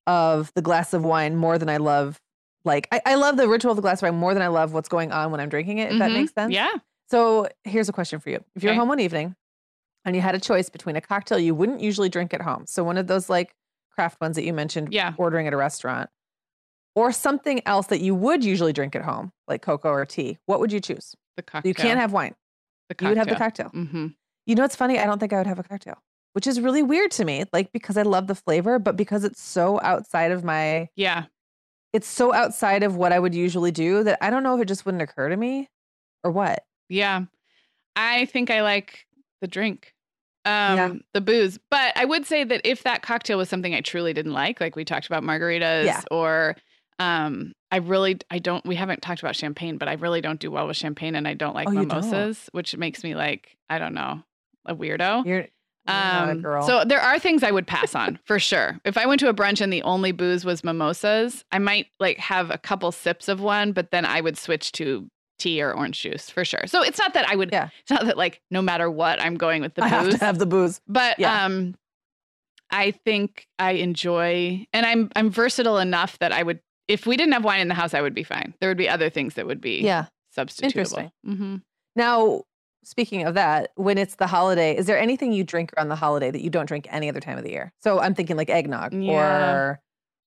of the glass of wine more than I love like I, I, love the ritual of the glass of wine more than I love what's going on when I'm drinking it, if mm-hmm. that makes sense. Yeah. So here's a question for you. If you're okay. home one evening and you had a choice between a cocktail you wouldn't usually drink at home, so one of those like craft ones that you mentioned yeah. ordering at a restaurant, or something else that you would usually drink at home, like cocoa or tea, what would you choose? The cocktail. You can't have wine. The cocktail. You would have the cocktail. Mm-hmm. You know what's funny? I don't think I would have a cocktail which is really weird to me. Like because I love the flavor, but because it's so outside of my yeah, it's so outside of what I would usually do that I don't know if it just wouldn't occur to me or what. Yeah, I think I like the drink, um, yeah. the booze. But I would say that if that cocktail was something I truly didn't like, like we talked about margaritas yeah. or um I really I don't we haven't talked about champagne, but I really don't do well with champagne and I don't like oh, mimosas, which makes me like I don't know, a weirdo. You're um, so there are things I would pass on for sure. If I went to a brunch and the only booze was mimosas, I might like have a couple sips of one, but then I would switch to tea or orange juice for sure. So it's not that I would. Yeah. It's not that like no matter what I'm going with the I booze. Have to have the booze. But yeah. um, I think I enjoy, and I'm I'm versatile enough that I would. If we didn't have wine in the house, I would be fine. There would be other things that would be yeah substitutable. Mm-hmm. Now, speaking of that, when it's the holiday, is there anything you drink around the holiday that you don't drink any other time of the year? So I'm thinking like eggnog yeah. or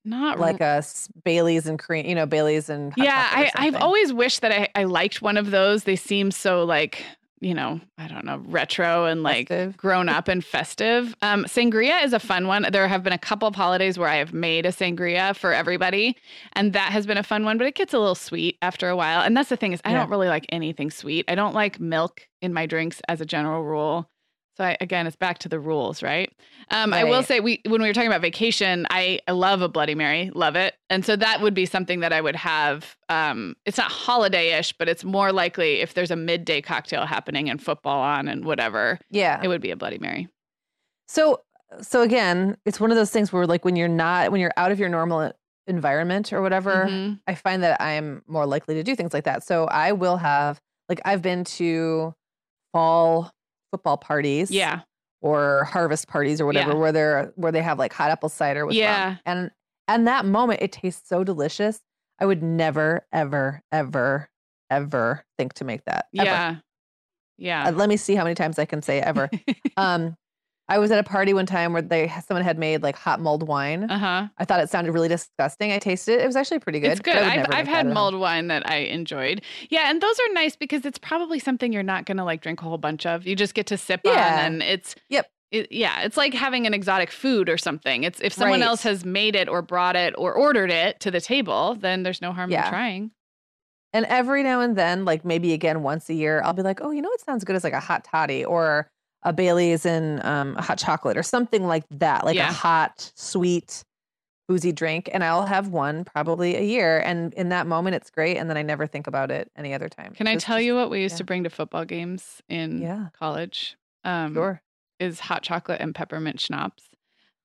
not like a Bailey's and cream, you know, Bailey's and yeah. I, I've always wished that I, I liked one of those. They seem so like you know, I don't know, retro and like festive. grown up and festive. Um, sangria is a fun one. There have been a couple of holidays where I have made a sangria for everybody, and that has been a fun one, but it gets a little sweet after a while. And that's the thing is, I yeah. don't really like anything sweet. I don't like milk in my drinks as a general rule. So I, again, it's back to the rules, right? Um, right? I will say we when we were talking about vacation, I, I love a Bloody Mary, love it, and so that would be something that I would have. Um, it's not holiday-ish, but it's more likely if there's a midday cocktail happening and football on and whatever. Yeah, it would be a Bloody Mary. So so again, it's one of those things where like when you're not when you're out of your normal environment or whatever, mm-hmm. I find that I'm more likely to do things like that. So I will have like I've been to fall football parties. Yeah. Or harvest parties or whatever, yeah. where they're where they have like hot apple cider with yeah. Rum. And and that moment it tastes so delicious. I would never, ever, ever, ever think to make that. Ever. Yeah. Yeah. Uh, let me see how many times I can say ever. um, I was at a party one time where they someone had made like hot mulled wine. Uh-huh. I thought it sounded really disgusting. I tasted it. It was actually pretty good. It's good. I've, I've had mulled wine that I enjoyed. Yeah, and those are nice because it's probably something you're not going to like drink a whole bunch of. You just get to sip yeah. on and it's Yep. It, yeah, it's like having an exotic food or something. It's if someone right. else has made it or brought it or ordered it to the table, then there's no harm yeah. in trying. And every now and then, like maybe again once a year, I'll be like, oh, you know what sounds good is like a hot toddy or a Bailey's and um, a hot chocolate or something like that, like Yeah. a hot, sweet, boozy drink. And I'll have one probably a year. And in that moment, it's great. And then I never think about it any other time. Can I tell you what we used yeah. to bring to football games in Yeah. college? Um, Sure. Is hot chocolate and peppermint schnapps.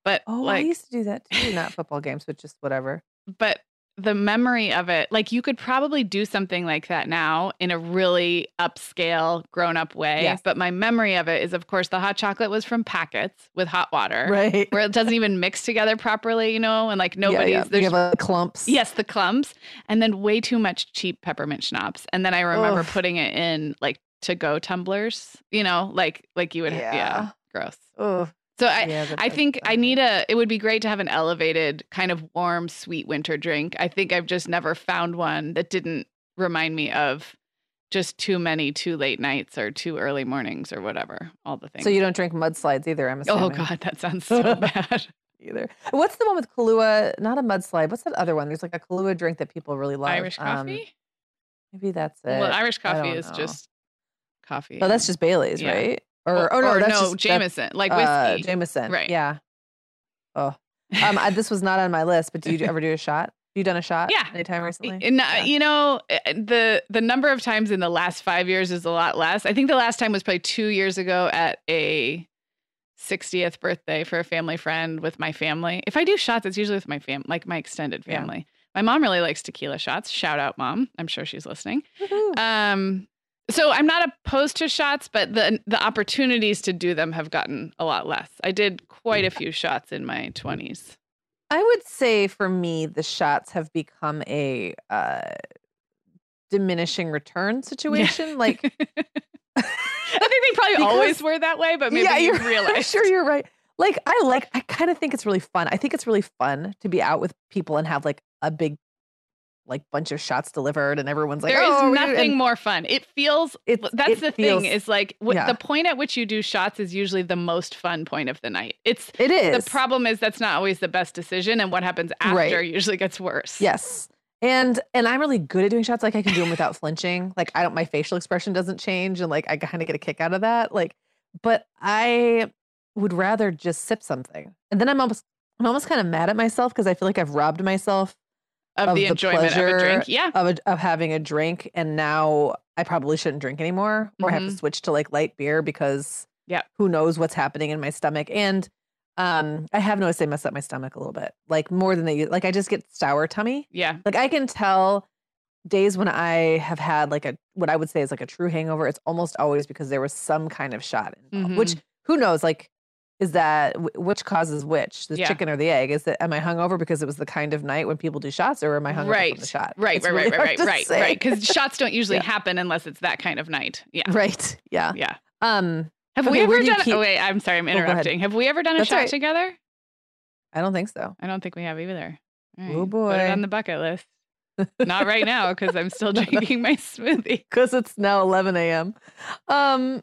But Oh, I used to do that too. Not football games, but just whatever. but the memory of it, like you could probably do something like that now in a really upscale, grown up way. Yes. But my memory of it is, of course, the hot chocolate was from packets with hot water, Right. where it doesn't even mix together properly, you know, and like Yeah, nobody's yeah. there's You have like clumps. Yes, the clumps, and then way too much cheap peppermint schnapps. And then I remember Ugh. putting it in like to go tumblers, you know, like like you would. Yeah, Yeah. gross. Oh, So I. yeah, I think I need a. It would be great to have an elevated, kind of warm, sweet winter drink. I think I've just never found one that didn't remind me of just too many too late nights or too early mornings or whatever. All the things. So you don't drink mudslides either, I'm oh. God, that sounds so bad. Either. What's the one with Kahlua? Not a mudslide. What's that other one? There's like a Kahlua drink that people really love. Irish Um, coffee. maybe that's it. well, Irish coffee is know. just coffee. Oh, that's just Bailey's, yeah. right? Or, oh no, that's no, just that's, Jameson, like uh, whiskey. Jameson. Right. Yeah. Oh, um, I, this was not on my list, but do you ever do a shot? You done a shot? Yeah. Anytime recently? and, uh, Yeah. You know, uh, the the number of times in the last five years is a lot less. I think the last time was probably two years ago at a 60th birthday for a family friend with my family. If I do shots, it's usually with my fam, like my extended Yeah. family. My mom really likes tequila shots. Shout out, mom. I'm sure she's listening. Woohoo. Um, so I'm not opposed to shots, but the the opportunities to do them have gotten a lot less. I did quite a few shots in my 20s. I would say for me, the shots have become a uh, diminishing return situation. Like, I think they probably Because- always were that way, but maybe yeah, you you're I'm sure you're right. Like, I like. I kind of think it's really fun. I think it's really fun to be out with people and have like a big, like bunch of shots delivered, and everyone's like, There is "Oh, we-" nothing and more fun. It feels It's- that's it the feels- thing is like w- yeah. the point at which you do shots is usually the most fun point of the night. It's It is the problem is that's not always the best decision, and what happens after Right. usually gets worse. Yes. And and I'm really good at doing shots. Like I can do them without flinching. Like I don't my facial expression doesn't change and like I kind of get a kick out of that. Like, but I would rather just sip something. And then I'm almost I'm almost kind of mad at myself because I feel like I've robbed myself of, Of the the enjoyment of a drink. Yeah, of a, of having a drink and now I probably shouldn't drink anymore or have to Mhm. switch to like light beer because Yeah. who knows what's happening in my stomach and um I have noticed they mess up my stomach a little bit like more than they use like I just get sour tummy yeah, like I can tell days when I have had like a what I would say is like a true hangover. It's almost always because there was some kind of shot involved. Which who knows? Like, is that wh- which causes which? The Yeah. chicken or the egg? Is that am I hungover because it was the kind of night when people do shots, or am I hungover right, from the shot? right, It's right, really right, right, right, say. right. Because shots don't usually Yeah. happen unless it's that kind of night. Yeah, right, yeah. yeah. Um, Have we Okay, where ever do done? keep- oh wait, I'm sorry, I'm ahead. interrupting. Have we ever done a That's shot right. together? I don't think so. I don't think we have either. All Oh, right, Put it boy. on the bucket list. Not right now because I'm still drinking my smoothie. because it's now 11 a.m. Um,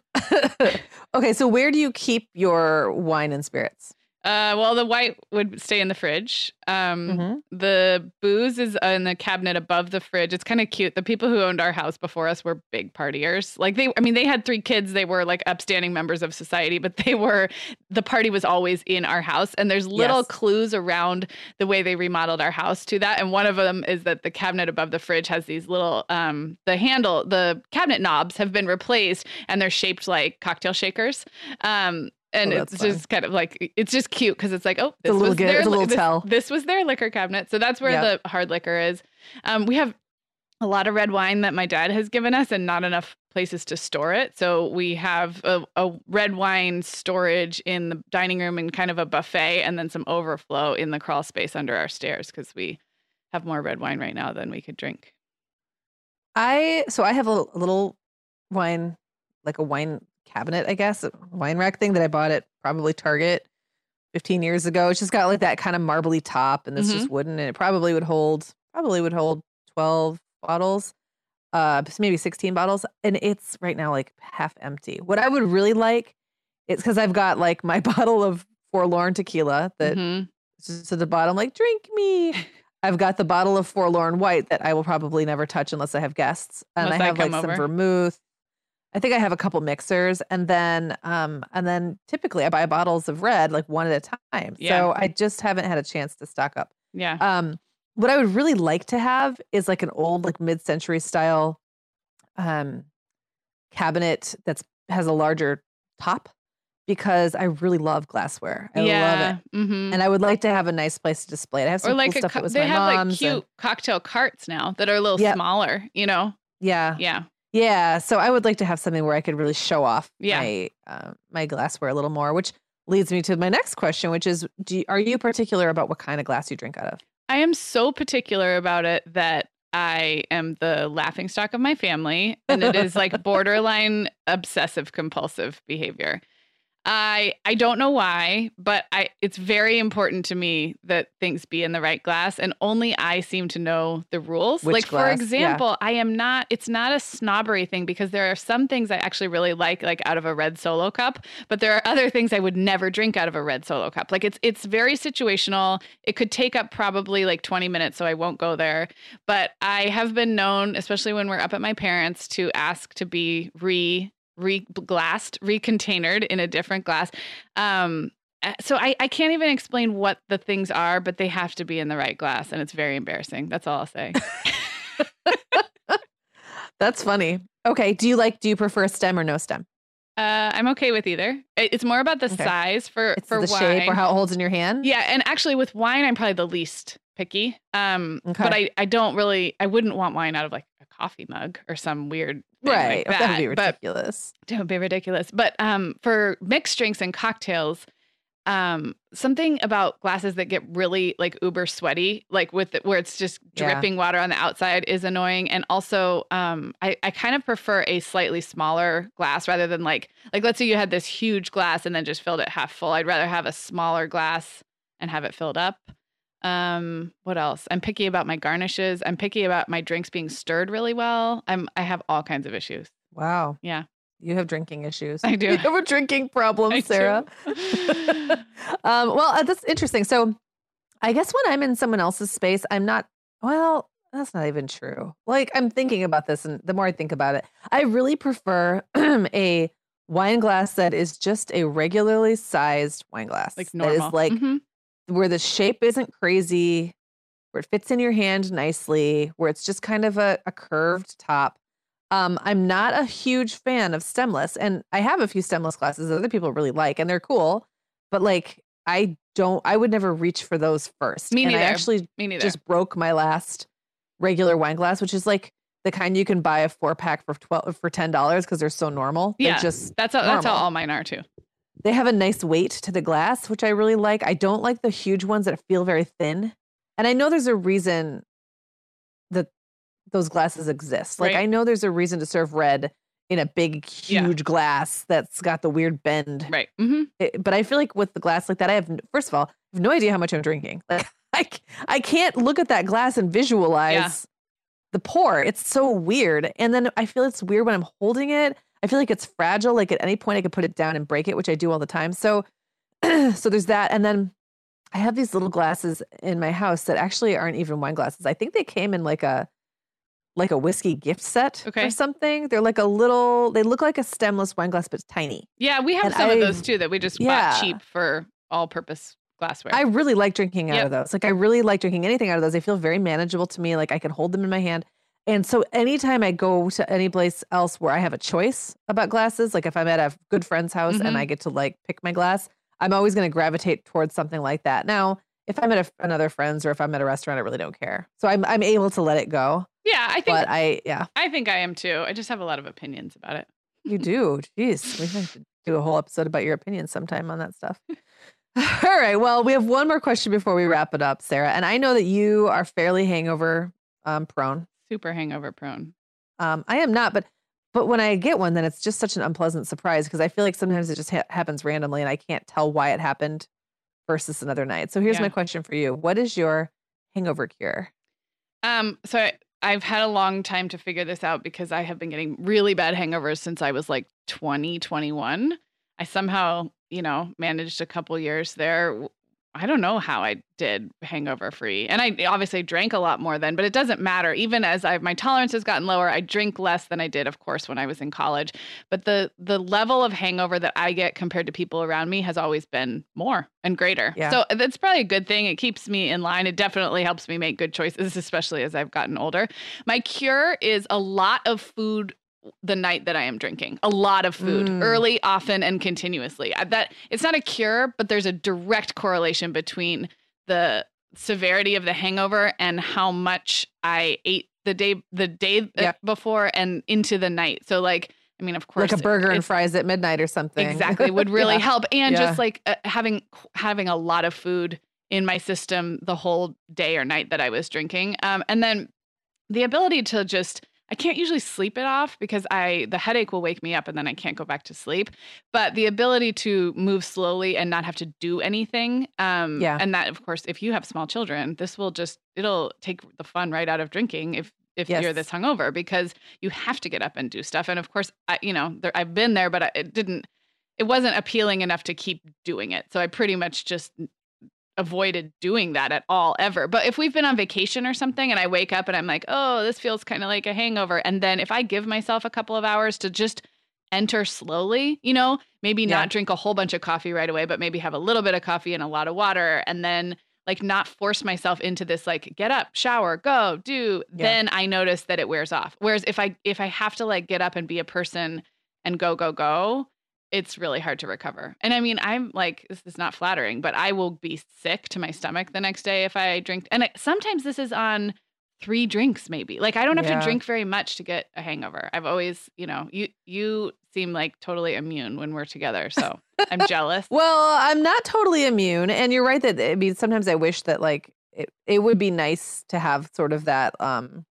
okay, so where do you keep your wine and spirits? Uh, well, the white would stay in the fridge. Um, Mhm. The booze is in the cabinet above the fridge. It's kind of cute. The people who owned our house before us were big partiers. Like they, I mean, they had three kids. They were like upstanding members of society, but they were, the party was always in our house. And there's little Yes. clues around the way they remodeled our house to that. And one of them is that the cabinet above the fridge has these little, um, the handle, the cabinet knobs have been replaced and they're shaped like cocktail shakers. Um, and Oh, it's just kind of like it's just cute because it's like oh little was gi- their it's a little this, tell. this was their liquor cabinet. So that's where Yep. the hard liquor is. Um, we have a lot of red wine that my dad has given us and not enough places to store it. So we have a, a red wine storage in the dining room and kind of a buffet and then some overflow in the crawl space under our stairs because we have more red wine right now than we could drink. I so I have a little wine, like a wine cabinet, I guess, a wine rack thing that I bought at probably Target 15 years ago. It's just got like that kind of marbly top and it's Mm-hmm. just wooden and it probably would hold probably would hold 12 bottles. Uh maybe 16 bottles and it's right now like half empty. What I would really like is cuz I've got like my bottle of forlorn tequila that Mhm. it's just at the bottom like drink me I've got the bottle of Forlorn White that I will probably never touch unless I have guests, and Unless I I have like come some over. vermouth. I think I have a couple mixers, and then um, and then typically I buy bottles of red like one at a time. Yeah. So I just haven't had a chance to stock up. Yeah. Um, what I would really like to have is like an old, like mid-century style um cabinet that's has a larger top because I really love glassware. I love it. hmm And I would like to have a nice place to display it. I have some or like cool a stuff co- that was they my have like cute and- cocktail carts now that are a little Yep. smaller, you know? yeah. Yeah. Yeah. So I would like to have something where I could really show off Yeah. my uh, my glassware a little more, which leads me to my next question, which is do you, are you particular about what kind of glass you drink out of? I am so particular about it that I am the laughing stock of my family and it is like borderline obsessive compulsive behavior. I I don't know why, but I it's very important to me that things be in the right glass and only I seem to know the rules. Which like for glass? Yeah. example, I am not it's not a snobbery thing because there are some things I actually really like like out of a red solo cup, but there are other things I would never drink out of a red solo cup. Like it's it's very situational. It could take up probably like 20 minutes so I won't go there, but I have been known especially when we're up at my parents to ask to be re re-glassed, recontained in a different glass. Um, uh, so I, I can't even explain what the things are, but they have to be in the right glass, and it's very embarrassing. That's all I'll say. That's funny. Okay. Do you like do you prefer a stem or no stem? Uh, I'm okay with either. It's more about the Okay. size for It's for the wine. shape or how it holds in your hand? yeah, and actually with wine, I'm probably the least picky. Um, Okay. but I I don't really I wouldn't want wine out of like a coffee mug or some weird Right. like that would be that. But ridiculous. Don't be ridiculous. But um, for mixed drinks and cocktails, um, something about glasses that get really like uber sweaty, like with it, where it's just Yeah. dripping water on the outside, is annoying. And also, um, I I kind of prefer a slightly smaller glass rather than like like let's say you had this huge glass and then just filled it half full. I'd rather have a smaller glass and have it filled up. Um, what else? I'm picky about my garnishes. I'm picky about my drinks being stirred really well. I'm I have all kinds of issues. Wow. Yeah. You have drinking issues. I do. You have a drinking problem, I Sarah. um, well, uh, that's interesting. So, I guess when I'm in someone else's space, I'm not. Well, that's not even true. Like I'm thinking about this, and the more I think about it, I really prefer a wine glass that is just a regularly sized wine glass. like normal. is like Mhm. Where the shape isn't crazy, where it fits in your hand nicely, where it's just kind of a, a curved top. Um, I'm not a huge fan of stemless, and I have a few stemless glasses that other people really like, and they're cool. But like, I don't. I would never reach for those first. Me and I neither. actually me neither. just broke my last regular wine glass, which is like the kind you can buy a four pack for twelve for ten dollars because they're so normal. They're Yeah. just that's how, that's how all mine are too. They have a nice weight to the glass, which I really like. I don't like the huge ones that feel very thin. And I know there's a reason that those glasses exist. Like Right. I know there's a reason to serve red in a big Yeah. huge glass that's got the weird bend. Right. hmm It- but I feel like with the glass like that I have first of all, I have no idea how much I'm drinking. Like I can't look at that glass and visualize the pour. It's so weird. And then I feel it's weird when I'm holding it. I feel like it's fragile. Like at any point I could put it down and break it, which I do all the time. So so there's that. And then I have these little glasses in my house that actually aren't even wine glasses. I think they came in like a like a whiskey gift set Okay. or something. They're like a little they look like a stemless wine glass, but it's tiny. Yeah, we have And some of those too that we just Yeah. bought cheap for all-purpose glassware. I really like drinking out Yep. of those. Like I really like drinking anything out of those. They feel very manageable to me. Like I can hold them in my hand. And so anytime I go to any place else where I have a choice about glasses, like if I'm at a good friend's house Mhm. and I get to like pick my glass, I'm always going to gravitate towards something like that. Now, if I'm at a, another friend's or if I'm at a restaurant, I really don't care. So I'm I'm able to let it go. yeah, I think But I yeah, I think I am too. I just have a lot of opinions about it. you do. Jeez, we have to do a whole episode about your opinions sometime on that stuff. All right. Well, we have one more question before we wrap it up, Sarah. And I know that you are fairly hangover um, prone. Super hangover prone. Um, I am not, but but when I get one, then it's just such an unpleasant surprise because I feel like sometimes it just ha- happens randomly and I can't tell why it happened versus another night. So here's Yeah. my question for you: What is your hangover cure? Um, so I, I've had a long time to figure this out because I have been getting really bad hangovers since I was like 20, 21. I somehow, you know, managed a couple years there. I don't know how I did hangover free. And I obviously drank a lot more then, but it doesn't matter. Even as I've my tolerance has gotten lower, I drink less than I did, of course, when I was in college. But the the level of hangover that I get compared to people around me has always been more and greater. Yeah. So that's probably a good thing. It keeps me in line. It definitely helps me make good choices, especially as I've gotten older. My cure is a lot of food the night that I am drinking. A lot of food, mm. early, often, and continuously. That it's not a cure, but there's a direct correlation between the severity of the hangover and how much I ate the day the day yep. before and into the night. So like I mean, of course, like a burger and fries at midnight or something. Exactly, would really yeah. help, and yeah. just like uh, having having a lot of food in my system the whole day or night that I was drinking, um, and then the ability to just I can't usually sleep it off because I the headache will wake me up and then I can't go back to sleep. But the ability to move slowly and not have to do anything, um, yeah, and that of course, if you have small children, this will just it'll take the fun right out of drinking if if yes. you're this hungover because you have to get up and do stuff. And of course, I, you know, there, I've been there, but I, it didn't. It wasn't appealing enough to keep doing it. So I pretty much just avoided doing that at all ever. But if we've been on vacation or something and I wake up and I'm like, oh, this feels kind of like a hangover. And then if I give myself a couple of hours to just enter slowly, you know, maybe yeah. not drink a whole bunch of coffee right away, but maybe have a little bit of coffee and a lot of water and then like not force myself into this like get up, shower, go, do, yeah. then I notice that it wears off. Whereas if I if I have to like get up and be a person and go go go, it's really hard to recover. And I mean, I'm like, this is not flattering, but I will be sick to my stomach the next day if I drink. And sometimes this is on three drinks, maybe. Like I don't have yeah. to drink very much to get a hangover. I've always, you know, you you seem like totally immune when we're together, so I'm jealous. Well, I'm not totally immune, and you're right that I mean sometimes I wish that like it, it would be nice to have sort of that um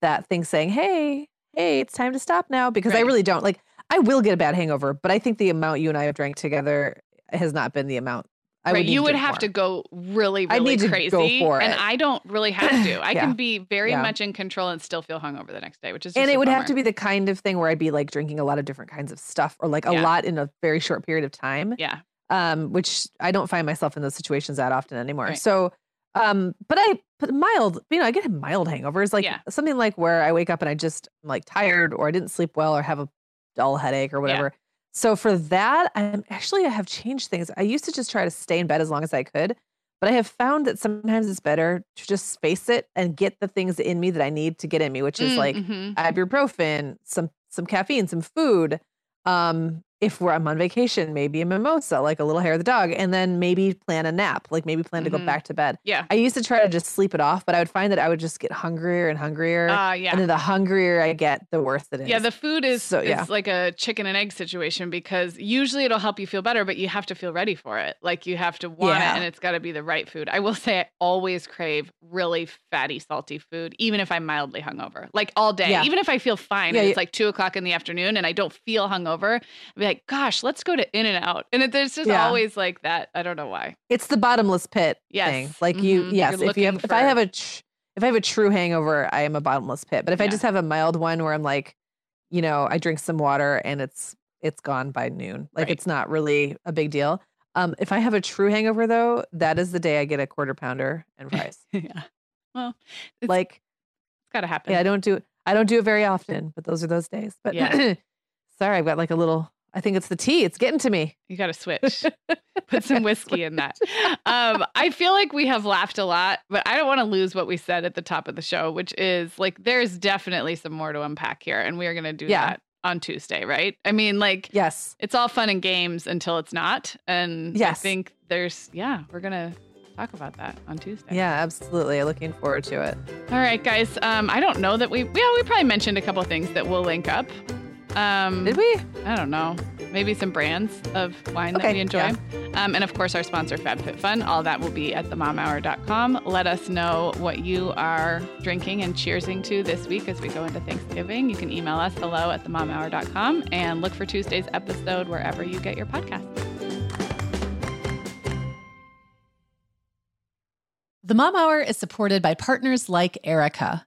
that thing saying, "Hey, hey, it's time to stop now," because right. I really don't like. I will get a bad hangover, but I think the amount you and I have drank together has not been the amount. I right, would you would have more. to go really, really I need crazy, to go for and I don't really have to. I yeah. can be very yeah. much in control and still feel hungover the next day, which is and it would bummer. have to be the kind of thing where I'd be like drinking a lot of different kinds of stuff, or like a yeah. lot in a very short period of time. Yeah, um, which I don't find myself in those situations that often anymore. Right. So, um, but I but mild, you know, I get mild hangovers, like something like where I wake up and I just I'm like tired, or I didn't sleep well, or have a dull headache or whatever. Yeah. So for that, I'm actually I have changed things. I used to just try to stay in bed as long as I could, but I have found that sometimes it's better to just face it and get the things in me that I need to get in me, which is mm, like mm-hmm. ibuprofen, some some caffeine, some food, um, if we're I'm on vacation, maybe a mimosa, like a little hair of the dog, and then maybe plan a nap, like maybe plan mm-hmm. to go mm-hmm. back to bed. Yeah. I used to try to just sleep it off, but I would find that I would just get hungrier and hungrier. Uh, yeah. And then the hungrier I get, the worse it is. Yeah, the food is so, yeah. like a chicken and egg situation because usually it'll help you feel better, but you have to feel ready for it. Like you have to want yeah. it and it's got to be the right food. I will say I always crave really fatty, salty food, even if I'm mildly hungover, like all day. Yeah. Even if I feel fine yeah, and it's like two o'clock in the afternoon and I don't feel hungover, I'd be like, gosh, let's go to In and Out. And it, there's just yeah. always like that. I don't know why. It's the bottomless pit yes. thing. Like mm-hmm. you, yes. You're if you have, for... if I have a, tr- if I have a true hangover, I am a bottomless pit. But if yeah. I just have a mild one where I'm like, you know, I drink some water and it's it's gone by noon. Like right. it's not really a big deal. Um, if I have a true hangover though, that is the day I get a quarter pounder and fries. yeah. Well, it's, like it's got to happen. Yeah, I don't do I don't do it very often, but those are those days. But yeah. sorry, I've got like a little I think it's the tea. It's getting to me. You got to switch. Put some whiskey in that. Um, I feel like we have laughed a lot, but I don't want to lose what we said at the top of the show, which is like there's definitely some more to unpack here, and we are going to do yeah. that on Tuesday, right? I mean, like, yes, it's all fun and games until it's not, and yes. I think there's, yeah, we're gonna talk about that on Tuesday. Yeah, absolutely. Looking forward to it. All right, guys. Um, I don't know that we, yeah, we probably mentioned a couple things that we'll link up. Um, Did we? I don't know. Maybe some brands of wine okay, that we enjoy. Yeah. Um, and of course, our sponsor, FabFitFun. All that will be at themomhour.com. Let us know what you are drinking and cheersing to this week as we go into Thanksgiving. You can email us hello at themomhour.com and look for Tuesday's episode wherever you get your podcast. The Mom Hour is supported by partners like Erika.